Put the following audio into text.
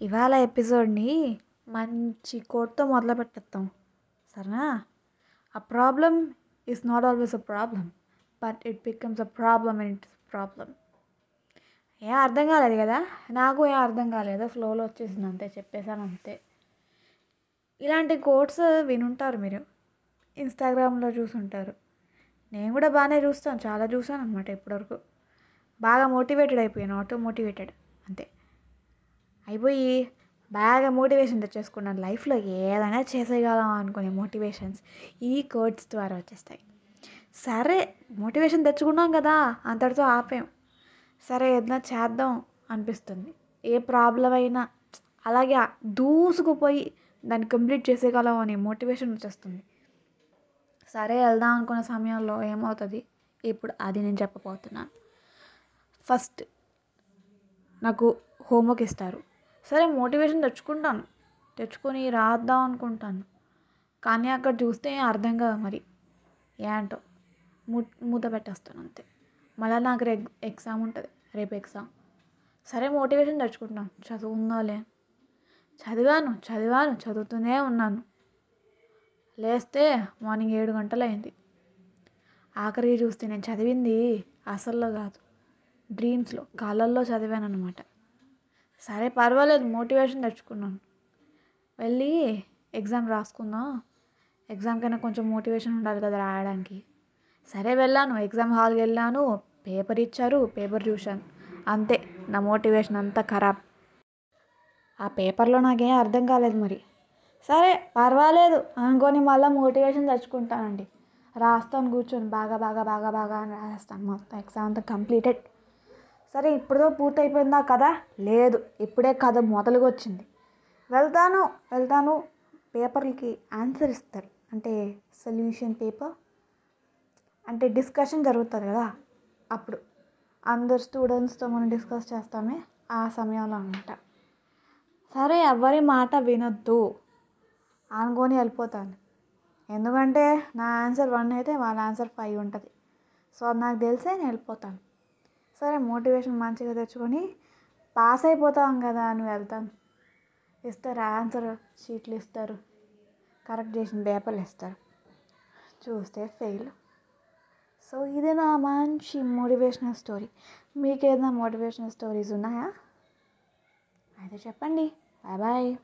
ఇవాళ ఎపిసోడ్ని మంచి కోట్తో మొదలు పెట్టేద్దాం. సరేనా? A problem is not always a problem but it becomes a problem and it's problem ఏం అర్థం కాలేదు కదా? నాకు ఏం అర్థం కాలేదు. ఫ్లోలో వచ్చేసింది అంతే చెప్పేశాను అంతే. ఇలాంటి కోట్స్ వినుంటారు మీరు. ఇన్స్టాగ్రామ్లో చూసుంటారు. నేను కూడా బాగానే చూస్తాను. చాలా చూసాను అనమాట ఇప్పటివరకు. బాగా మోటివేటెడ్ అయిపోయాను ఆటో మోటివేటెడ్ అంతే. అయిపోయి బాగా మోటివేషన్ తెచ్చేసుకున్నాను లైఫ్లో ఏదైనా చేసేయగలం అనుకునే మోటివేషన్స్ ఈ కోడ్స్ ద్వారా వచ్చేస్తాయి. సరే మోటివేషన్ తెచ్చుకున్నాం కదా అంతటితో ఆపేం. సరే ఏదైనా చేద్దాం అనిపిస్తుంది. ఏ ప్రాబ్లం అయినా అలాగే దూసుకుపోయి దాన్ని కంప్లీట్ చేసేయగలం అనే మోటివేషన్ వచ్చేస్తుంది. సరే వెళ్దాం అనుకున్న సమయంలో ఏమవుతుంది? ఇప్పుడు అది నేను చెప్పబోతున్నాను. ఫస్ట్ నాకు హోంవర్క్ ఇస్తారు. సరే మోటివేషన్ తెచ్చుకుంటాను. తెచ్చుకొని రాద్దాం అనుకుంటాను. కానీ అక్కడ చూస్తే అర్థం కాదు మరి. ఏంటో మూ మూత పెట్టేస్తాను అంతే. మళ్ళీ నాకు రే ఎగ్జామ్ ఉంటుంది. రేపు ఎగ్జామ్. సరే మోటివేషన్ తెచ్చుకుంటాను. చదువుందాలే. చదివాను చదివాను చదువుతూనే ఉన్నాను. లేస్తే మార్నింగ్ ఏడు గంటలు అయింది ఆఖరికి చూస్తే నేను చదివింది అసల్లో కాదు. డ్రీమ్స్లో కళల్లో చదివాను అనమాట సరే పర్వాలేదు మోటివేషన్ తెచ్చుకున్నాను. వెళ్ళి ఎగ్జామ్ రాసుకుందాం. ఎగ్జామ్ కన్నా కొంచెం మోటివేషన్ ఉండాలి కదా రాయడానికి. సరే వెళ్ళాను ఎగ్జామ్ హాల్కి వెళ్ళాను. పేపర్ ఇచ్చారు పేపర్ చూశాను. అంతే నా మోటివేషన్ అంతా ఖరాబ్. ఆ పేపర్లో నాకేం అర్థం కాలేదు మరి. సరే పర్వాలేదు అనుకొని మళ్ళీ మోటివేషన్ తెచ్చుకుంటానండి. రాస్తాను కూర్చొని బాగా బాగా బాగా బాగా అని రాస్తాను. మొత్తం ఎగ్జామ్ అంతా కంప్లీటెడ్ సరే ఇప్పుడుదో పూర్తయిపోయిందా కదా లేదు ఇప్పుడే కథ మొదలుగా వచ్చింది వెళ్తాను వెళ్తాను. పేపర్లకి ఆన్సర్ ఇస్తారు. అంటే సొల్యూషన్ పేపర్. అంటే డిస్కషన్ జరుగుతుంది కదా అప్పుడు. అందరు స్టూడెంట్స్తో మనం డిస్కస్ చేస్తామే ఆ సమయంలో అనమాట సరే ఎవరి మాట వినొద్దు. అనుకొని వెళ్ళిపోతాను. ఎందుకంటే నా ఆన్సర్ వన్ అయితే వాళ్ళ ఆన్సర్ ఫైవ్ ఉంటుంది. సో అది నాకు తెలిసే నేను వెళ్ళిపోతాను. సరే మోటివేషన్ మంచిగా తెచ్చుకొని పాస్ అయిపోతాం కదా అని వెళ్తాను ఇస్తారు ఆన్సర్ షీట్లు ఇస్తారు. కరెక్ట్ చేసిన పేపర్లు ఇస్తారు. చూస్తే ఫెయిల్. సో ఇది నా మంచి మోటివేషనల్ స్టోరీ. మీకు ఏదైనా మోటివేషనల్ స్టోరీస్ ఉన్నాయా? అయితే చెప్పండి. Bye bye.